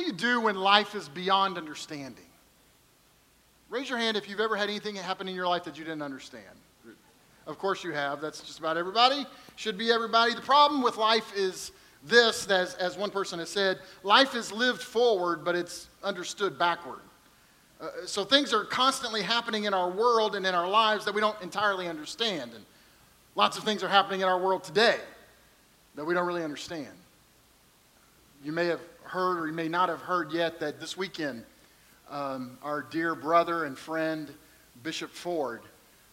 do you do when life is beyond understanding? Raise your hand if you've ever had anything happen in your life that you didn't understand. Of course you have. That's just about everybody. Should be everybody. The problem with life is this, as, as one person has said life is lived forward, but it's understood backward. Uh, so things are constantly happening in our world and in our lives that we don't entirely understand. And lots of things are happening in our world today that we don't really understand. You may have heard or you may not have heard yet that this weekend, um, our dear brother and friend, Bishop Ford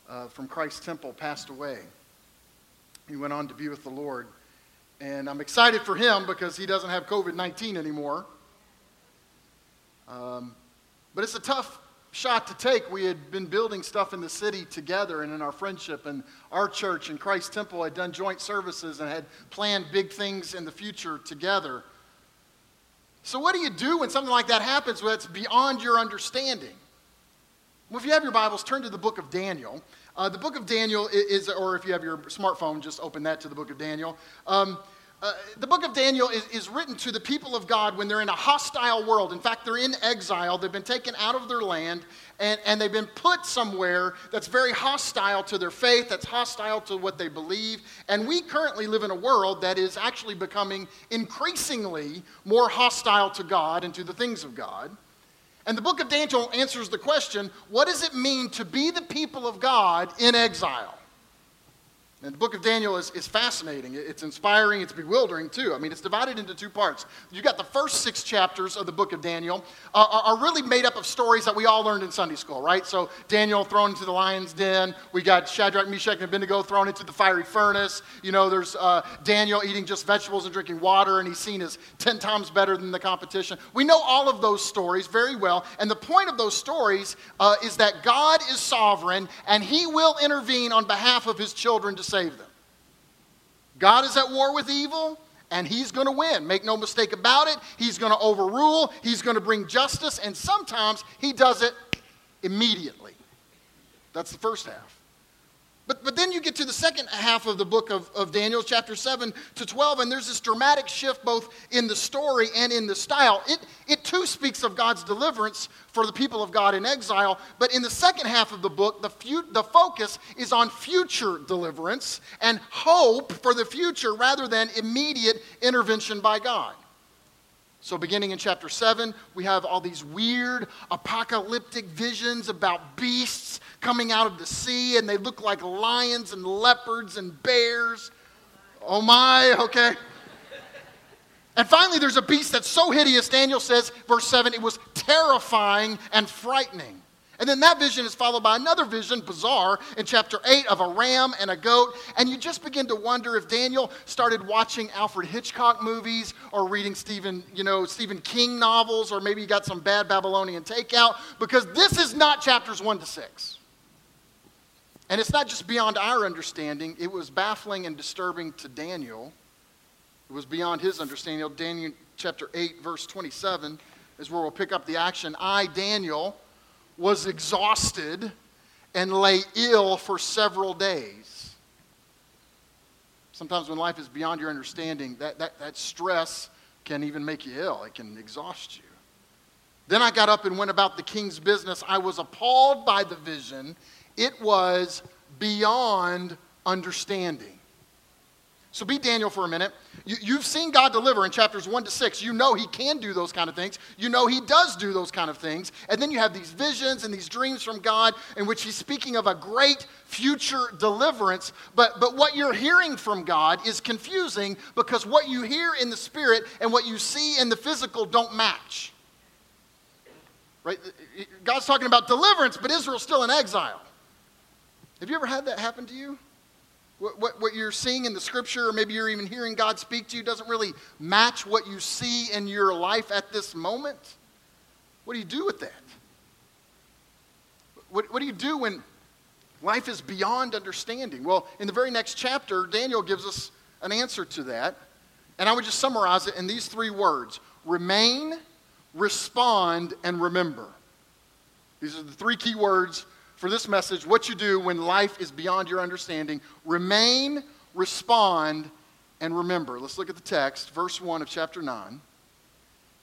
uh, from Christ Temple, passed away. He went on to be with the Lord. And I'm excited for him because he doesn't have COVID 19 anymore. Um, but it's a tough shot to take. We had been building stuff in the city together and in our friendship, and our church and Christ Temple had done joint services and had planned big things in the future together. So, what do you do when something like that happens that's beyond your understanding? Well, if you have your Bibles, turn to the book of Daniel. Uh, the book of Daniel is, or if you have your smartphone, just open that to the book of Daniel. Um, uh, the book of Daniel is, is written to the people of God when they're in a hostile world. In fact, they're in exile. They've been taken out of their land and, and they've been put somewhere that's very hostile to their faith, that's hostile to what they believe. And we currently live in a world that is actually becoming increasingly more hostile to God and to the things of God. And the book of Daniel answers the question what does it mean to be the people of God in exile? And the book of Daniel is, is fascinating. It's inspiring. It's bewildering, too. I mean, it's divided into two parts. You've got the first six chapters of the book of Daniel uh, are, are, really made up of stories that we all learned in Sunday school, right? So Daniel thrown into the lion's den. We got Shadrach, Meshach, and Abednego thrown into the fiery furnace. You know, there's uh, Daniel eating just vegetables and drinking water, and he's seen as 10 times better than the competition. We know all of those stories very well. And the point of those stories uh, is that God is sovereign, and he will intervene on behalf of his children to save them. God is at war with evil, and he's going to win. Make no mistake about it. He's going to overrule, he's going to bring justice, and sometimes he does it immediately. That's the first half. But, but then you get to the second half of the book of, of Daniel, chapter 7 to 12, and there's this dramatic shift both in the story and in the style. It, it too speaks of God's deliverance for the people of God in exile, but in the second half of the book, the, fu- the focus is on future deliverance and hope for the future rather than immediate intervention by God. So, beginning in chapter 7, we have all these weird apocalyptic visions about beasts coming out of the sea, and they look like lions and leopards and bears. Oh my, okay. And finally, there's a beast that's so hideous, Daniel says, verse 7, it was terrifying and frightening. And then that vision is followed by another vision, bizarre, in chapter 8 of a ram and a goat. And you just begin to wonder if Daniel started watching Alfred Hitchcock movies or reading Stephen, you know, Stephen King novels, or maybe he got some bad Babylonian takeout, because this is not chapters 1 to 6. And it's not just beyond our understanding, it was baffling and disturbing to Daniel. It was beyond his understanding. Daniel chapter 8, verse 27 is where we'll pick up the action. I, Daniel, was exhausted and lay ill for several days. Sometimes when life is beyond your understanding, that, that, that stress can even make you ill, it can exhaust you. Then I got up and went about the king's business. I was appalled by the vision, it was beyond understanding. So be Daniel for a minute. You, have seen God deliver in chapters 1 to 6. You know He can do those kind of things. You know He does do those kind of things. And then you have these visions and these dreams from God in which He's speaking of a great future deliverance. But, but what you're hearing from God is confusing because what you hear in the spirit and what you see in the physical don't match. Right? God's talking about deliverance, but Israel's still in exile. Have you ever had that happen to you? What, what, what, you're seeing in the scripture, or maybe you're even hearing God speak to you, doesn't really match what you see in your life at this moment? What do you do with that? What, what do you do when life is beyond understanding? Well, in the very next chapter, Daniel gives us an answer to that. And I would just summarize it in these three words remain, respond, and remember. These are the three key words for this message what you do when life is beyond your understanding. Remain, respond, and remember. Let's look at the text, verse 1 of chapter 9.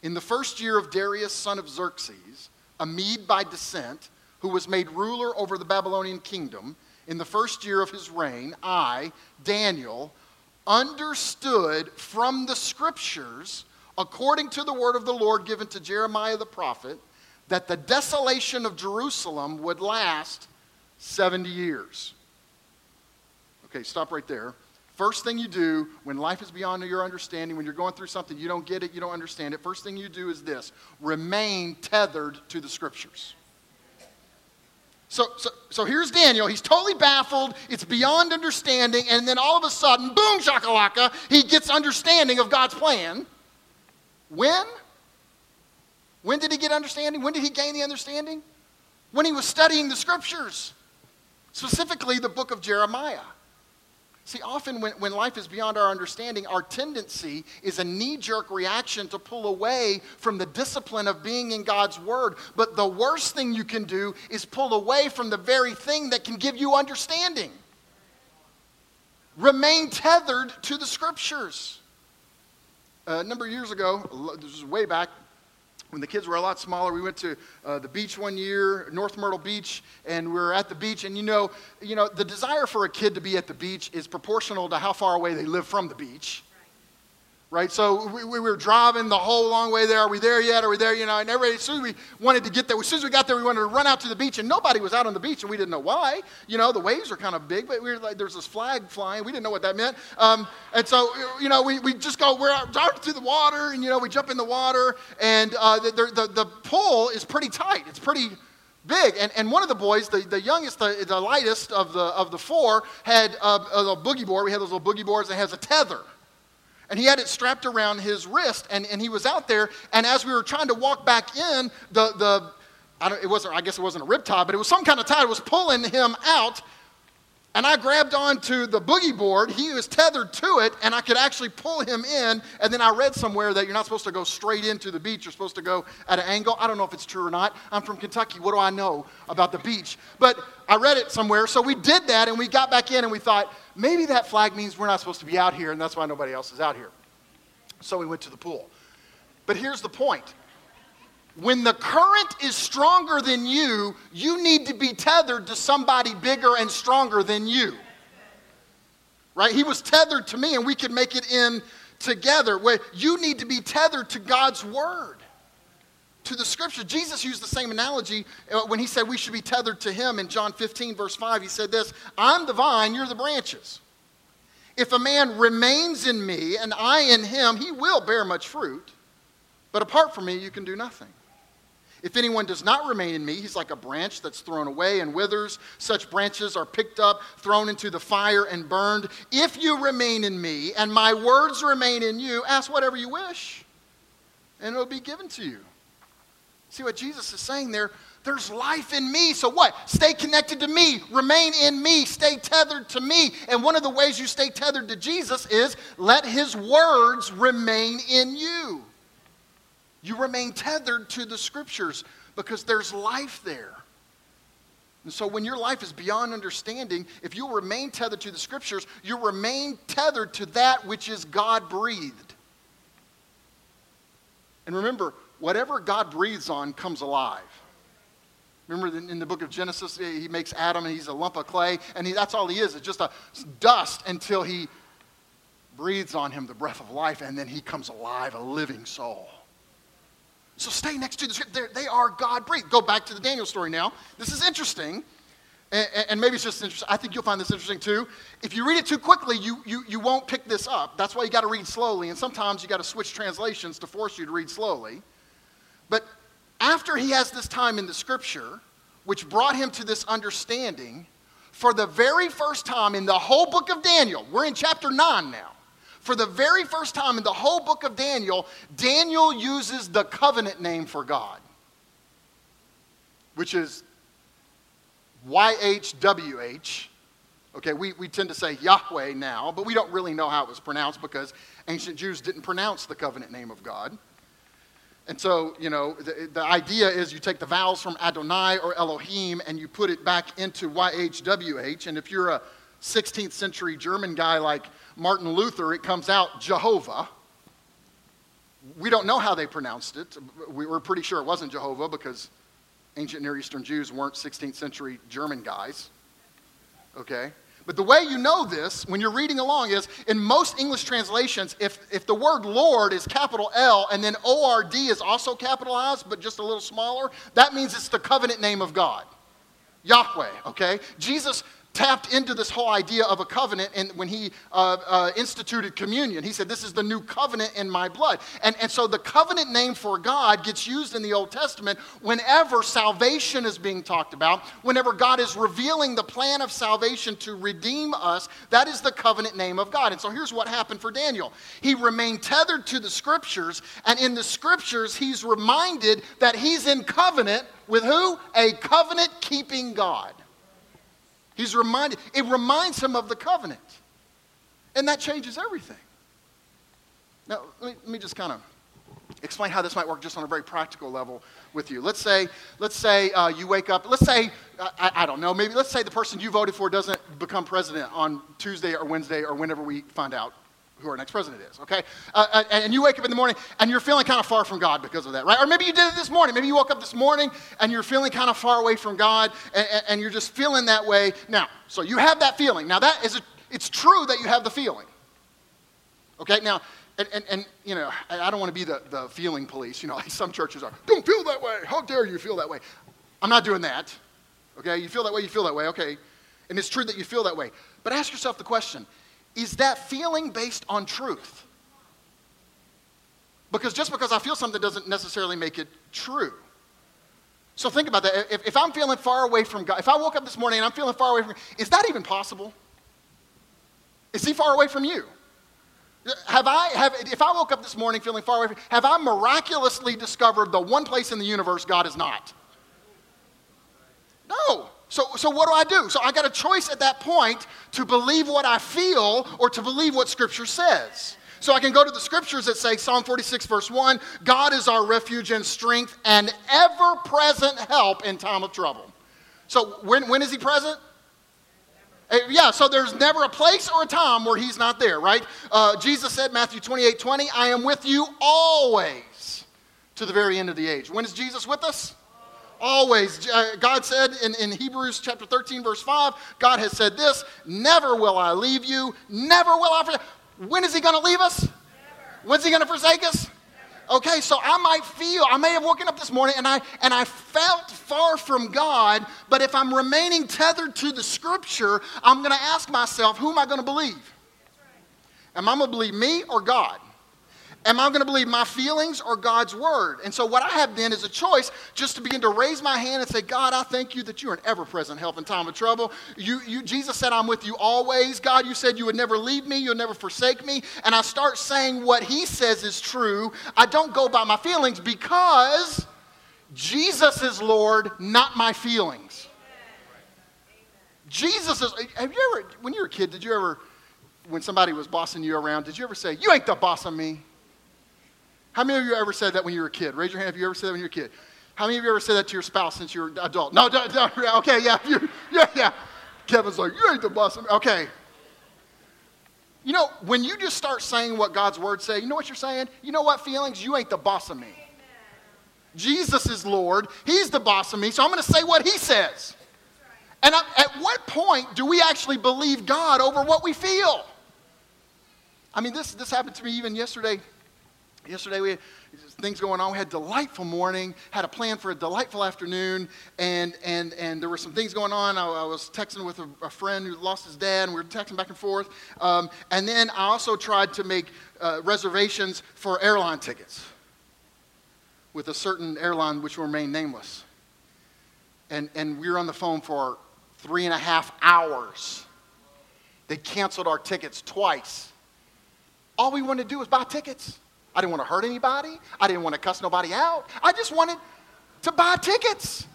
In the first year of Darius, son of Xerxes, a Mede by descent, who was made ruler over the Babylonian kingdom, in the first year of his reign, I, Daniel, understood from the scriptures, according to the word of the Lord given to Jeremiah the prophet, that the desolation of Jerusalem would last 70 years. Okay, stop right there. First thing you do when life is beyond your understanding, when you're going through something, you don't get it, you don't understand it, first thing you do is this remain tethered to the scriptures. So, so, so here's Daniel. He's totally baffled. It's beyond understanding. And then all of a sudden, boom, shakalaka, he gets understanding of God's plan. When? When did he get understanding? When did he gain the understanding? When he was studying the scriptures, specifically the book of Jeremiah. See, often when, when life is beyond our understanding, our tendency is a knee jerk reaction to pull away from the discipline of being in God's Word. But the worst thing you can do is pull away from the very thing that can give you understanding. Remain tethered to the Scriptures. Uh, a number of years ago, this was way back, when the kids were a lot smaller, we went to uh, the beach one year, North Myrtle Beach, and we were at the beach. And you know, you know, the desire for a kid to be at the beach is proportional to how far away they live from the beach right? So we, we, were driving the whole long way there. Are we there yet? Are we there? You know, and everybody, as soon as we wanted to get there, as soon as we got there, we wanted to run out to the beach, and nobody was out on the beach, and we didn't know why. You know, the waves are kind of big, but we were like, there's this flag flying. We didn't know what that meant. Um, and so, you know, we, we just go, we're out, driving through the water, and, you know, we jump in the water, and uh, the, the, the pool is pretty tight. It's pretty big. And, and one of the boys, the, the youngest, the, the lightest of the, of the four, had a, a little boogie board. We had those little boogie boards that has a tether and he had it strapped around his wrist and, and he was out there and as we were trying to walk back in the, the I, don't, it wasn't, I guess it wasn't a rip tie but it was some kind of that was pulling him out and I grabbed onto the boogie board. He was tethered to it, and I could actually pull him in. And then I read somewhere that you're not supposed to go straight into the beach. You're supposed to go at an angle. I don't know if it's true or not. I'm from Kentucky. What do I know about the beach? But I read it somewhere. So we did that, and we got back in, and we thought, maybe that flag means we're not supposed to be out here, and that's why nobody else is out here. So we went to the pool. But here's the point when the current is stronger than you, you need to be tethered to somebody bigger and stronger than you. Right? He was tethered to me, and we could make it in together. Where you need to be tethered to God's word, to the scripture. Jesus used the same analogy uh, when he said we should be tethered to him in John 15, verse 5. He said this I'm the vine, you're the branches. If a man remains in me and I in him, he will bear much fruit. But apart from me, you can do nothing. If anyone does not remain in me, he's like a branch that's thrown away and withers. Such branches are picked up, thrown into the fire, and burned. If you remain in me and my words remain in you, ask whatever you wish, and it'll be given to you. See what Jesus is saying there? There's life in me. So what? Stay connected to me. Remain in me. Stay tethered to me. And one of the ways you stay tethered to Jesus is let his words remain in you. You remain tethered to the scriptures because there's life there. And so when your life is beyond understanding, if you remain tethered to the scriptures, you remain tethered to that which is God breathed. And remember, whatever God breathes on comes alive. Remember in the book of Genesis, he makes Adam and he's a lump of clay, and he, that's all he is. It's just a dust until he breathes on him the breath of life, and then he comes alive, a living soul. So stay next to the script. They are God breathed. Go back to the Daniel story now. This is interesting. And, and, maybe it's just interesting. I think you'll find this interesting too. If you read it too quickly, you, you, you won't pick this up. That's why you got to read slowly. And sometimes you got to switch translations to force you to read slowly. But after he has this time in the scripture, which brought him to this understanding, for the very first time in the whole book of Daniel, we're in chapter 9 now for the very first time in the whole book of Daniel, Daniel uses the covenant name for God, which is YHWH. Okay, we, we tend to say Yahweh now, but we don't really know how it was pronounced because ancient Jews didn't pronounce the covenant name of God. And so, you know, the, the idea is you take the vowels from Adonai or Elohim and you put it back into YHWH. And if you're a 16th century German guy like Martin Luther, it comes out Jehovah. We don't know how they pronounced it. We were pretty sure it wasn't Jehovah because ancient Near Eastern Jews weren't 16th century German guys. Okay? But the way you know this when you're reading along is in most English translations, if, if the word Lord is capital L and then ORD is also capitalized but just a little smaller, that means it's the covenant name of God. Yahweh, okay? Jesus tapped into this whole idea of a covenant and when he uh, uh, instituted communion. He said this is the new covenant in my blood. And, and so the covenant name for god gets used in the old testament whenever salvation is being talked about whenever god is revealing the plan of salvation to redeem us that is the covenant name of god. And so here's what happened for daniel. He remained tethered to the scriptures and in the scriptures he's reminded that he's in covenant with who? A covenant keeping god He's reminded, it reminds him of the covenant. And that changes everything. Now, let me, let me just kind of explain how this might work just on a very practical level with you. Let's say, let's say uh, you wake up, let's say, I, I, don't know, maybe let's say the person you voted for doesn't become president on Tuesday or Wednesday or whenever we find out who our next president is, okay? Uh, uh and you wake up in the morning and you're feeling kind of far from God because of that, right? Or maybe you did it this morning. Maybe you woke up this morning and you're feeling kind of far away from God and, and you're just feeling that way. Now, so you have that feeling. Now, that is, a, it's true that you have the feeling, okay? Now, and, and, and, you know, I don't want to be the, the feeling police. You know, some churches are, don't feel that way. How dare you feel that way? I'm not doing that. Okay, you feel that way, you feel that way. Okay, and it's true that you feel that way. But ask yourself the question is that feeling based on truth? Because just because I feel something doesn't necessarily make it true. So think about that. If, if, I'm feeling far away from God, if I woke up this morning and I'm feeling far away from is that even possible? Is he far away from you? Have I, have, if I woke up this morning feeling far away from, have I miraculously discovered the one place in the universe God is not? No. So, so what do I do? So I got a choice at that point to believe what I feel or to believe what Scripture says. So I can go to the scriptures that say, Psalm 46, verse 1 God is our refuge and strength and ever present help in time of trouble. So when, when is he present? Uh, yeah, so there's never a place or a time where he's not there, right? Uh, Jesus said, Matthew 28 20, I am with you always to the very end of the age. When is Jesus with us? Always. Uh, God said in, in Hebrews chapter 13, verse 5, God has said this Never will I leave you, never will I forsake. When is He going to leave us? Never. When's He going to forsake us? Okay, so I might feel, I may have woken up this morning and I, and I felt far from God, but if I'm remaining tethered to the scripture, I'm going to ask myself, who am I going to believe? Am I going to believe me or God? Am I going to believe my feelings or God's word? And so, what I have then is a choice just to begin to raise my hand and say, God, I thank you that you're an ever present help in time of trouble. You, you, Jesus said, I'm with you always. God, you said you would never leave me, you'll never forsake me. And I start saying what He says is true. I don't go by my feelings because Jesus is Lord, not my feelings. Jesus is, have you ever, when you were a kid, did you ever, when somebody was bossing you around, did you ever say, You ain't the boss of me? How many of you ever said that when you were a kid? Raise your hand if you ever said that when you were a kid. How many of you ever said that to your spouse since you're adult? No, no, no okay, yeah, yeah, yeah. Kevin's like, you ain't the boss. Of me. Okay. You know, when you just start saying what God's word say, you know what you're saying? You know what, feelings? You ain't the boss of me. Amen. Jesus is Lord. He's the boss of me, so I'm going to say what he says. Right. And I, at what point do we actually believe God over what we feel? I mean, this, this happened to me even yesterday Yesterday we had things going on. We had a delightful morning, had a plan for a delightful afternoon, and, and, and there were some things going on. I, I was texting with a, a, friend who lost his dad, and we were texting back and forth. Um, and then I also tried to make uh, reservations for airline tickets with a certain airline which will remain nameless. And, and we were on the phone for three and a half hours. They canceled our tickets twice. All we wanted to do was buy tickets. I didn't want to hurt anybody. I didn't want to cuss nobody out. I just wanted to buy tickets.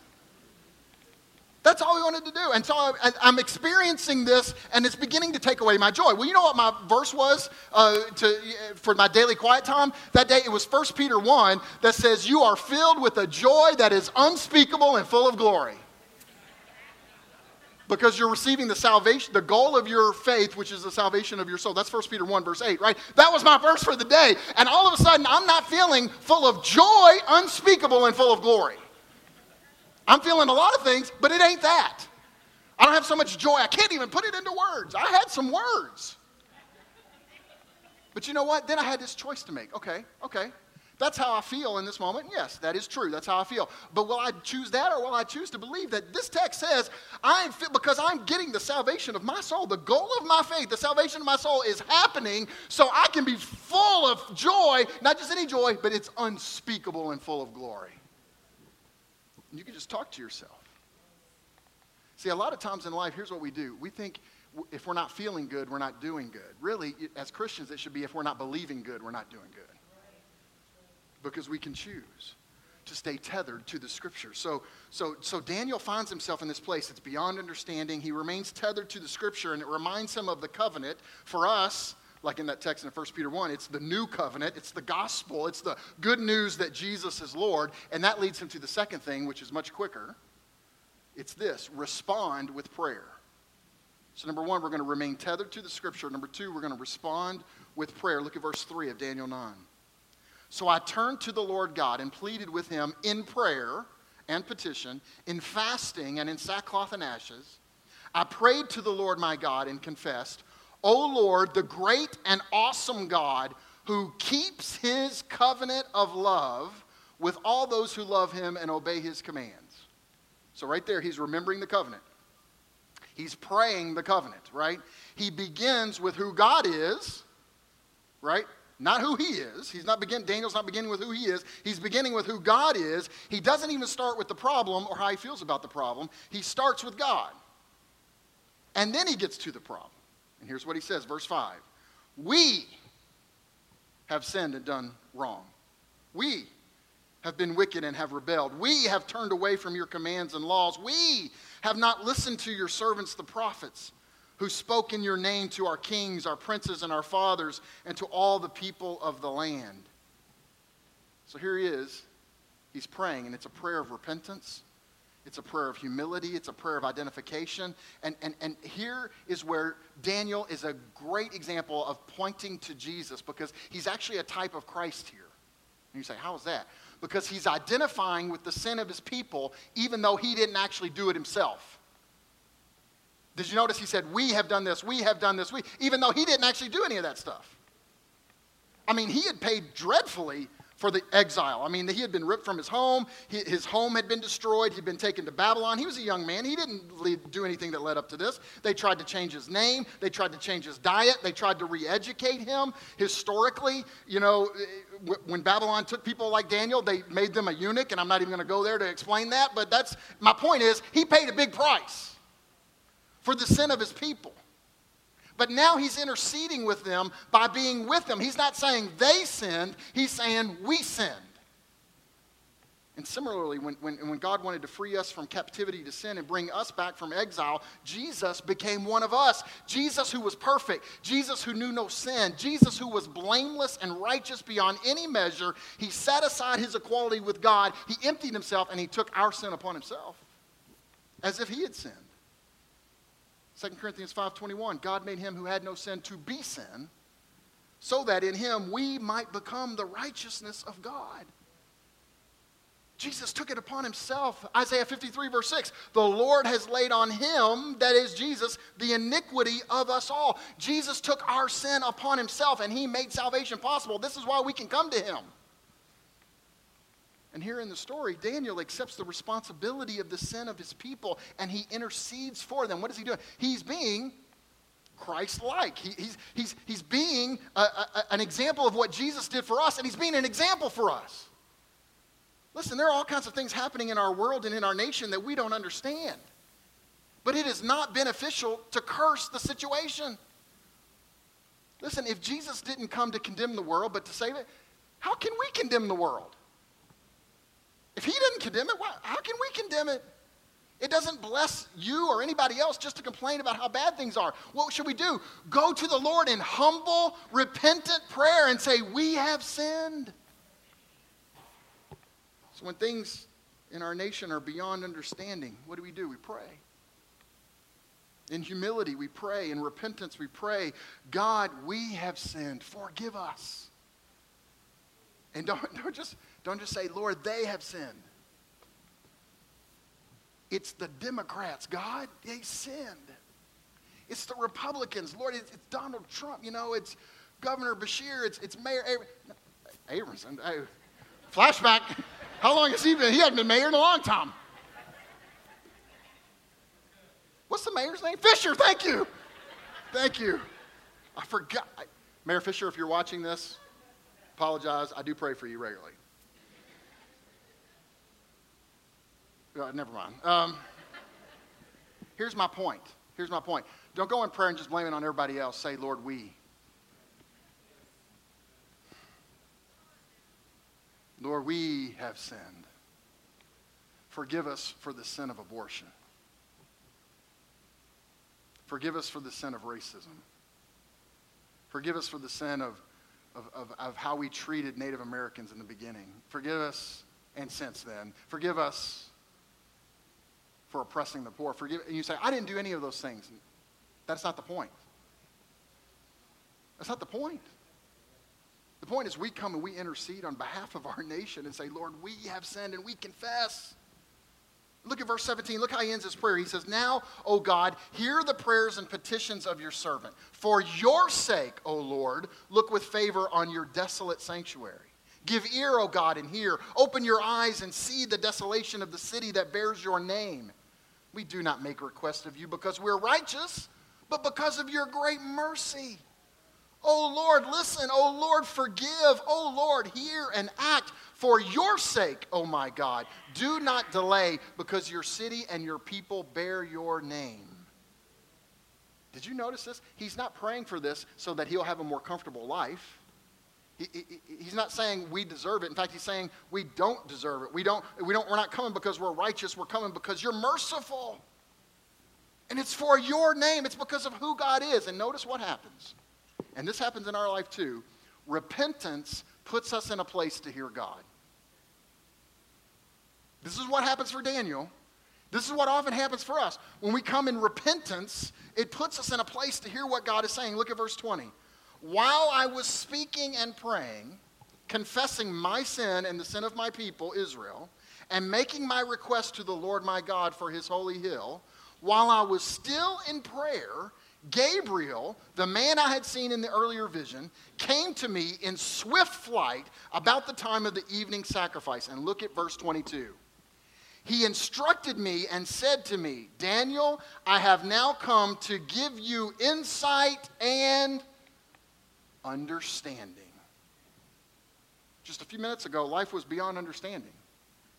That's all we wanted to do. And so I, am experiencing this, and it's beginning to take away my joy. Well, you know what my verse was uh, to, for my daily quiet time? That day, it was 1 Peter 1 that says, You are filled with a joy that is unspeakable and full of glory. Because you're receiving the salvation, the goal of your faith, which is the salvation of your soul. That's 1 Peter 1, verse 8, right? That was my verse for the day. And all of a sudden, I'm not feeling full of joy, unspeakable, and full of glory. I'm feeling a lot of things, but it ain't that. I don't have so much joy, I can't even put it into words. I had some words. But you know what? Then I had this choice to make. Okay, okay. That's how I feel in this moment. Yes, that is true. That's how I feel. But will I choose that or will I choose to believe that this text says, I'm fit because I'm getting the salvation of my soul. The goal of my faith, the salvation of my soul is happening so I can be full of joy, not just any joy, but it's unspeakable and full of glory. You can just talk to yourself. See, a lot of times in life, here's what we do. We think if we're not feeling good, we're not doing good. Really, as Christians, it should be if we're not believing good, we're not doing good. Because we can choose to stay tethered to the scripture. So, so, so Daniel finds himself in this place. It's beyond understanding. He remains tethered to the scripture, and it reminds him of the covenant. For us, like in that text in 1 Peter 1, it's the new covenant, it's the gospel, it's the good news that Jesus is Lord. And that leads him to the second thing, which is much quicker it's this respond with prayer. So, number one, we're going to remain tethered to the scripture. Number two, we're going to respond with prayer. Look at verse 3 of Daniel 9. So I turned to the Lord God and pleaded with him in prayer and petition, in fasting and in sackcloth and ashes. I prayed to the Lord my God and confessed, O Lord, the great and awesome God who keeps his covenant of love with all those who love him and obey his commands. So, right there, he's remembering the covenant. He's praying the covenant, right? He begins with who God is, right? Not who he is. He's not begin, Daniel's not beginning with who he is. He's beginning with who God is. He doesn't even start with the problem or how he feels about the problem. He starts with God. And then he gets to the problem. And here's what he says, verse 5. We have sinned and done wrong. We have been wicked and have rebelled. We have turned away from your commands and laws. We have not listened to your servants, the prophets, who spoke in your name to our kings, our princes, and our fathers, and to all the people of the land. So here he is. He's praying, and it's a prayer of repentance. It's a prayer of humility. It's a prayer of identification. And, and, and here is where Daniel is a great example of pointing to Jesus because he's actually a type of Christ here. And you say, how is that? because he's identifying with the sin of his people, even though he didn't actually do it himself. Did you notice he said, We have done this, we have done this, we, even though he didn't actually do any of that stuff? I mean, he had paid dreadfully for the exile. I mean, he had been ripped from his home. His home had been destroyed. He'd been taken to Babylon. He was a young man. He didn't do anything that led up to this. They tried to change his name. They tried to change his diet. They tried to re educate him. Historically, you know, when Babylon took people like Daniel, they made them a eunuch, and I'm not even going to go there to explain that, but that's my point is he paid a big price for the sin of his people. But now he's interceding with them by being with them. He's not saying they sinned, he's saying we sinned. And similarly, when, when, when God wanted to free us from captivity to sin and bring us back from exile, Jesus became one of us. Jesus, who was perfect, Jesus, who knew no sin, Jesus, who was blameless and righteous beyond any measure, he set aside his equality with God, he emptied himself, and he took our sin upon himself as if he had sinned. 2 Corinthians 5:21 God made him who had no sin to be sin so that in him we might become the righteousness of God. Jesus took it upon himself. Isaiah 53, verse 6. The Lord has laid on him, that is Jesus, the iniquity of us all. Jesus took our sin upon himself and he made salvation possible. This is why we can come to him. And here in the story, Daniel accepts the responsibility of the sin of his people and he intercedes for them. What is he doing? He's being Christ like. He, he's, he's, he's being a, a, an example of what Jesus did for us, and he's being an example for us. Listen, there are all kinds of things happening in our world and in our nation that we don't understand. But it is not beneficial to curse the situation. Listen, if Jesus didn't come to condemn the world but to save it, how can we condemn the world? If he didn't condemn it, how can we condemn it? It doesn't bless you or anybody else just to complain about how bad things are. What should we do? Go to the Lord in humble, repentant prayer and say, We have sinned. So when things in our nation are beyond understanding, what do we do? We pray. In humility, we pray. In repentance, we pray, God, we have sinned. Forgive us. And don't, don't, just, don't just say, Lord, they have sinned. It's the Democrats. God, they sinned. It's the Republicans. Lord, it's, it's Donald Trump. You know, it's Governor Beshear, It's, it's Mayor Abramson. Hey, flashback. How long has he been? He hasn't been mayor in a long time. What's the mayor's name? Fisher, thank you. Thank you. I forgot. Mayor Fisher, if you're watching this, apologize. I do pray for you regularly. Uh, never mind. Um, here's my point. Here's my point. Don't go in prayer and just blame it on everybody else. Say, Lord, we. Lord, we have sinned. Forgive us for the sin of abortion. Forgive us for the sin of racism. Forgive us for the sin of, of, of, of, how we treated Native Americans in the beginning. Forgive us, and since then. Forgive us for oppressing the poor. Forgive, and you say, I didn't do any of those things. That's not the point. That's not the point. The point is, we come and we intercede on behalf of our nation and say, Lord, we have sinned and we confess. Look at verse 17. Look how he ends his prayer. He says, Now, O God, hear the prayers and petitions of your servant. For your sake, O Lord, look with favor on your desolate sanctuary. Give ear, O God, and hear. Open your eyes and see the desolation of the city that bears your name. We do not make request of you because we're righteous, but because of your great mercy. Oh Lord, listen. Oh Lord, forgive. Oh Lord, hear and act for your sake, oh my God. Do not delay because your city and your people bear your name. Did you notice this? He's not praying for this so that he'll have a more comfortable life. He, he, he's not saying we deserve it. In fact, he's saying we don't deserve it. We don't, we don't, we're not coming because we're righteous. We're coming because you're merciful. And it's for your name. It's because of who God is. And notice what happens and this happens in our life too, repentance puts us in a place to hear God. This is what happens for Daniel. This is what often happens for us. When we come in repentance, it puts us in a place to hear what God is saying. Look at verse 20. While I was speaking and praying, confessing my sin and the sin of my people, Israel, and making my request to the Lord my God for his holy hill, while I was still in prayer, Gabriel, the man I had seen in the earlier vision, came to me in swift flight about the time of the evening sacrifice. And look at verse 22. He instructed me and said to me, Daniel, I have now come to give you insight and understanding. Just a few minutes ago, life was beyond understanding.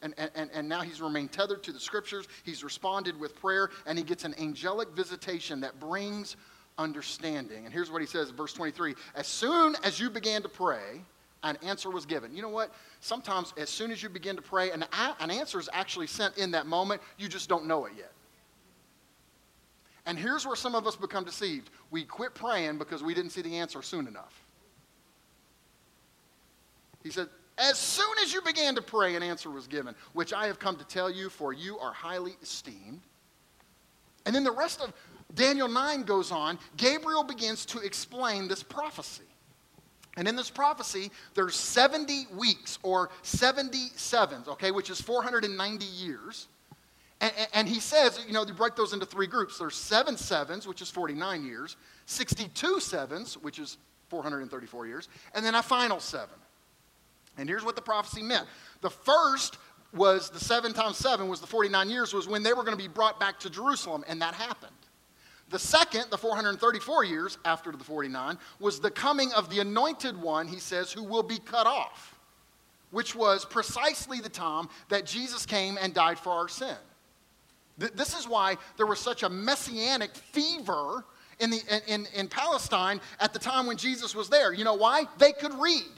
And, and, and now he's remained tethered to the scriptures. He's responded with prayer, and he gets an angelic visitation that brings understanding. And here's what he says, verse 23 As soon as you began to pray, an answer was given. You know what? Sometimes, as soon as you begin to pray, an, an answer is actually sent in that moment. You just don't know it yet. And here's where some of us become deceived. We quit praying because we didn't see the answer soon enough. He said, as soon as you began to pray, an answer was given, which I have come to tell you, for you are highly esteemed. And then the rest of Daniel 9 goes on. Gabriel begins to explain this prophecy. And in this prophecy, there's 70 weeks or 77s, okay, which is 490 years. And, and, he says, you know, you break those into three groups. There's seven sevens, which is 49 years, 62 sevens, which is 434 years, and then a final seven. And here's what the prophecy meant. The first was the seven times seven was the 49 years, was when they were going to be brought back to Jerusalem, and that happened. The second, the 434 years after the 49, was the coming of the anointed one, he says, who will be cut off, which was precisely the time that Jesus came and died for our sin. This is why there was such a messianic fever in, the, in, in Palestine at the time when Jesus was there. You know why? They could read.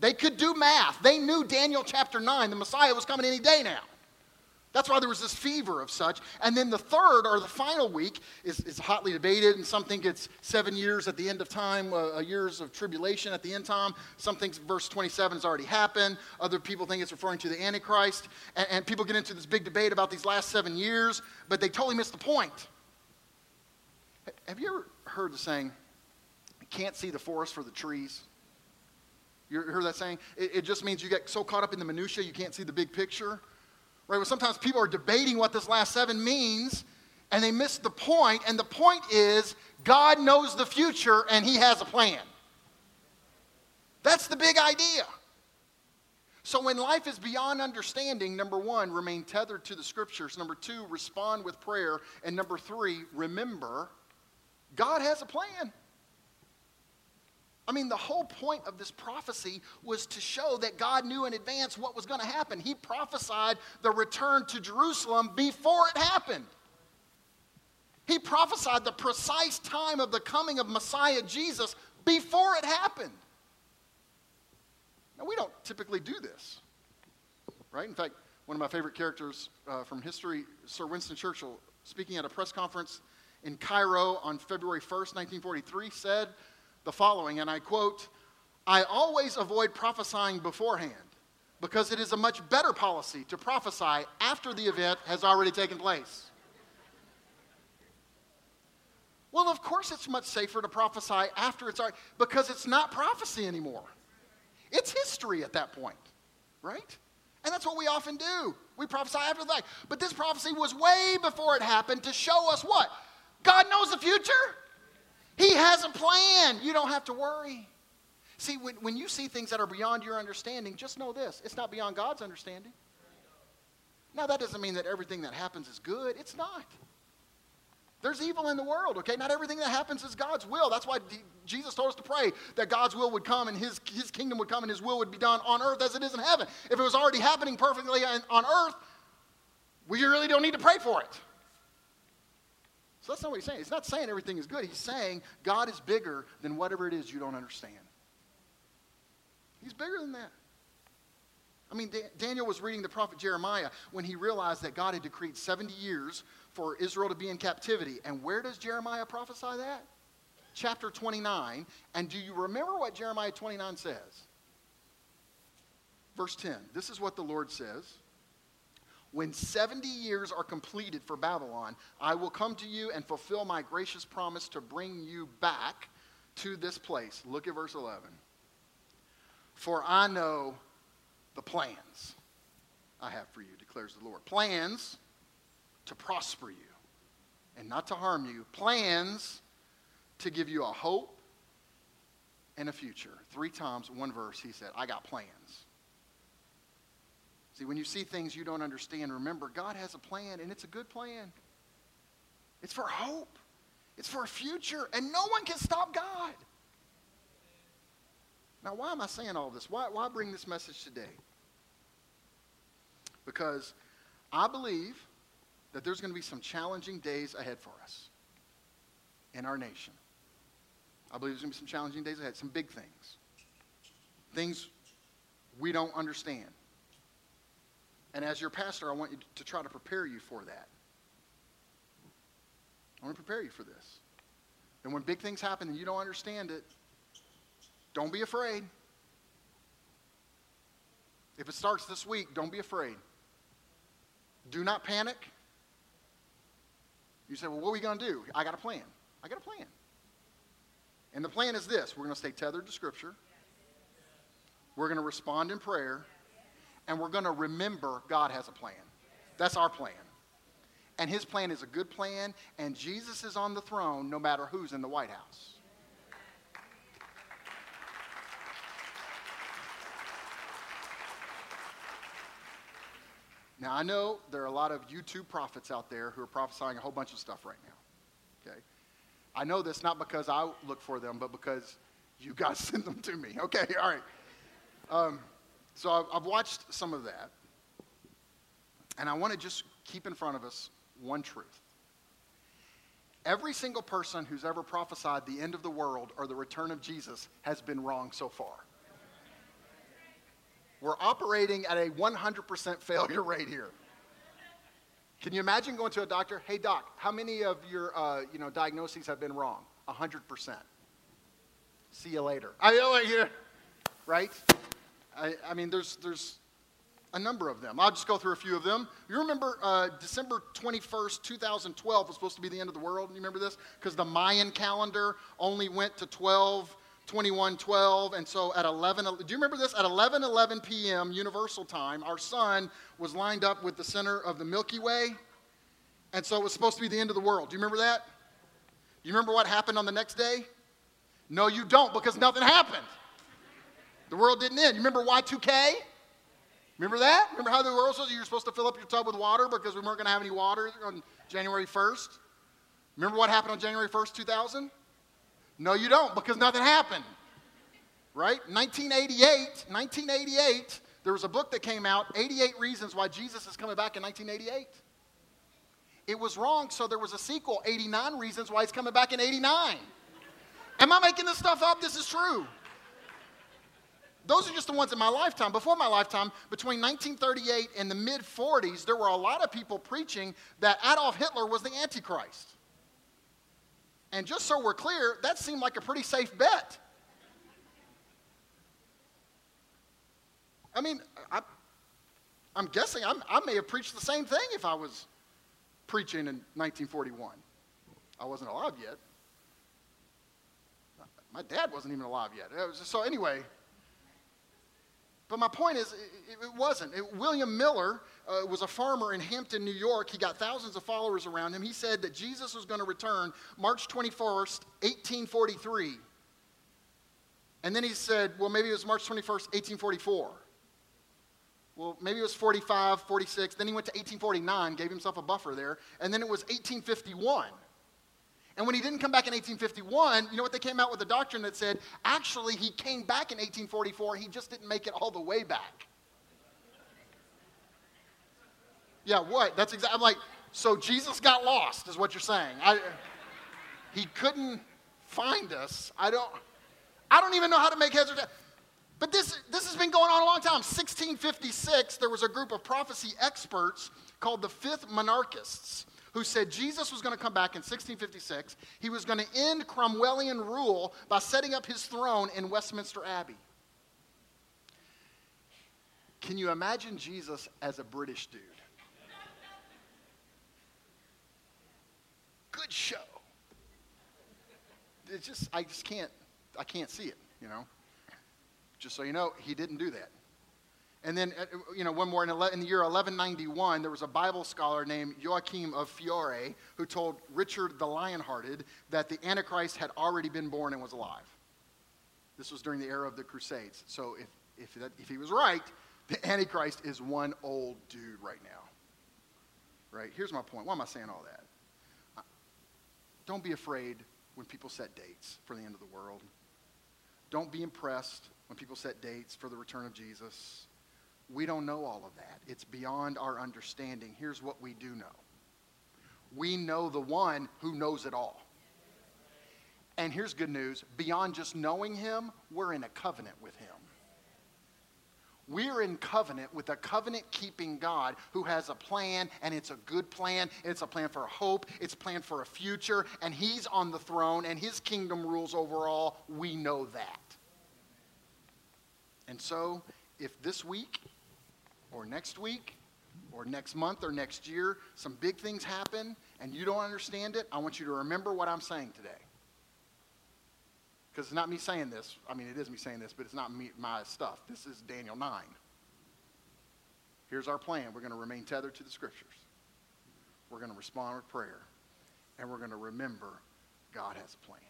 They could do math. They knew Daniel chapter 9, the Messiah was coming any day now. That's why there was this fever of such. And then the third or the final week is, is hotly debated, and some think it's seven years at the end of time, uh, years of tribulation at the end time. Some think verse 27 has already happened. Other people think it's referring to the Antichrist. And, and people get into this big debate about these last seven years, but they totally miss the point. Have you ever heard the saying, can't see the forest for the trees? You heard that saying? It, it, just means you get so caught up in the minutia you can't see the big picture. Right? Well, sometimes people are debating what this last seven means and they miss the point. And the point is God knows the future and He has a plan. That's the big idea. So when life is beyond understanding, number one, remain tethered to the scriptures. Number two, respond with prayer. And number three, remember God has a plan. I mean, the whole point of this prophecy was to show that God knew in advance what was going to happen. He prophesied the return to Jerusalem before it happened. He prophesied the precise time of the coming of Messiah Jesus before it happened. Now, we don't typically do this, right? In fact, one of my favorite characters uh, from history, Sir Winston Churchill, speaking at a press conference in Cairo on February 1st, 1943, said the following, and I quote, I always avoid prophesying beforehand because it is a much better policy to prophesy after the event has already taken place. Well, of course, it's much safer to prophesy after it's already, because it's not prophecy anymore. It's history at that point, right? And that's what we often do. We prophesy after the fact. But this prophecy was way before it happened to show us what? God knows the future. He has a plan. You don't have to worry. See, when, when you see things that are beyond your understanding, just know this it's not beyond God's understanding. Now, that doesn't mean that everything that happens is good. It's not. There's evil in the world, okay? Not everything that happens is God's will. That's why Jesus told us to pray that God's will would come and his, his kingdom would come and his will would be done on earth as it is in heaven. If it was already happening perfectly on earth, we really don't need to pray for it. So that's not what he's saying. He's not saying everything is good. He's saying God is bigger than whatever it is you don't understand. He's bigger than that. I mean, Daniel was reading the prophet Jeremiah when he realized that God had decreed 70 years for Israel to be in captivity. And where does Jeremiah prophesy that? Chapter 29. And do you remember what Jeremiah 29 says? Verse 10. This is what the Lord says. When 70 years are completed for Babylon, I will come to you and fulfill my gracious promise to bring you back to this place. Look at verse 11. For I know the plans I have for you, declares the Lord. Plans to prosper you and not to harm you. Plans to give you a hope and a future. Three times, one verse, he said, I got plans. See, when you see things you don't understand, remember, God has a plan, and it's a good plan. It's for hope, it's for a future, and no one can stop God. Now, why am I saying all this? Why, why bring this message today? Because I believe that there's going to be some challenging days ahead for us in our nation. I believe there's going to be some challenging days ahead, some big things, things we don't understand. And as your pastor, I want you to try to prepare you for that. I want to prepare you for this. And when big things happen and you don't understand it, don't be afraid. If it starts this week, don't be afraid. Do not panic. You say, well, what are we going to do? I got a plan. I got a plan. And the plan is this we're going to stay tethered to Scripture, we're going to respond in prayer, and we're going to remember God has a plan. That's our plan. And his plan is a good plan, and Jesus is on the throne no matter who's in the White House. Now, I know there are a lot of YouTube prophets out there who are prophesying a whole bunch of stuff right now. Okay? I know this not because I look for them, but because you guys send them to me. Okay, all right. Um, so I've, watched some of that. And I want to just keep in front of us one truth. Every single person who's ever prophesied the end of the world or the return of Jesus has been wrong so far. We're operating at a 100% failure rate here. Can you imagine going to a doctor? Hey, doc, how many of your uh, you know, diagnoses have been wrong? 100%. See you later. I, know you here. right? I, I mean, there's, there's a number of them. I'll just go through a few of them. You remember uh, December 21st, 2012 was supposed to be the end of the world? You remember this? Because the Mayan calendar only went to 12, 21, 12. And so at 11, do you remember this? At 11, 11 p.m. Universal Time, our sun was lined up with the center of the Milky Way. And so it was supposed to be the end of the world. Do you remember that? Do you remember what happened on the next day? No, you don't, because nothing happened. The world didn't end. You remember Y2K? Remember that? Remember how the world was? You were supposed to fill up your tub with water because we weren't going to have any water on January 1st? Remember what happened on January 1st, 2000? No, you don't, because nothing happened. Right? 1988, 1988, there was a book that came out, 88 Reasons Why Jesus is Coming Back in 1988. It was wrong, so there was a sequel, 89 Reasons Why He's Coming Back in 89. Am I making this stuff up? This is true. Those are just the ones in my lifetime. Before my lifetime, between 1938 and the mid 40s, there were a lot of people preaching that Adolf Hitler was the Antichrist. And just so we're clear, that seemed like a pretty safe bet. I mean, I, am guessing I'm, i may have preached the same thing if I was preaching in 1941. I wasn't alive yet. My dad wasn't even alive yet. So, anyway, but my point is, it, it wasn't. It, William Miller uh, was a farmer in Hampton, New York. He got thousands of followers around him. He said that Jesus was going to return March 21st, 1843. And then he said, well, maybe it was March 21st, 1844. Well, maybe it was 45, 46. Then he went to 1849, gave himself a buffer there. And then it was 1851. And when he didn't come back in 1851, you know what they came out with a doctrine that said, actually, he came back in 1844, he just didn't make it all the way back. Yeah, what? That's exactly, I'm like, so Jesus got lost, is what you're saying. I, he couldn't find us. I don't, I don't even know how to make heads or tails. But this, this has been going on a long time. 1656, there was a group of prophecy experts called the Fifth Monarchists who said Jesus was going to come back in 1656. He was going to end Cromwellian rule by setting up his throne in Westminster Abbey. Can you imagine Jesus as a British dude? Good show. It's just I just can't I can't see it, you know. Just so you know, he didn't do that. And then, uh, you know, one more in, the year 1191, there was a Bible scholar named Joachim of Fiore who told Richard the Lionhearted that the Antichrist had already been born and was alive. This was during the era of the Crusades. So if, if, that, if he was right, the Antichrist is one old dude right now. Right? Here's my point. Why am I saying all that? Uh, don't be afraid when people set dates for the end of the world. Don't be impressed when people set dates for the return of Jesus. We don't know all of that. It's beyond our understanding. Here's what we do know we know the one who knows it all. And here's good news beyond just knowing him, we're in a covenant with him. We're in covenant with a covenant keeping God who has a plan, and it's a good plan. It's a plan for hope, it's a plan for a future, and He's on the throne, and His kingdom rules over all. We know that. And so, if this week or next week or next month or next year, some big things happen and you don't understand it, I want you to remember what I'm saying today. Because it's not me saying this. I mean, it is me saying this, but it's not me, my stuff. This is Daniel 9. Here's our plan we're going to remain tethered to the scriptures, we're going to respond with prayer, and we're going to remember God has a plan.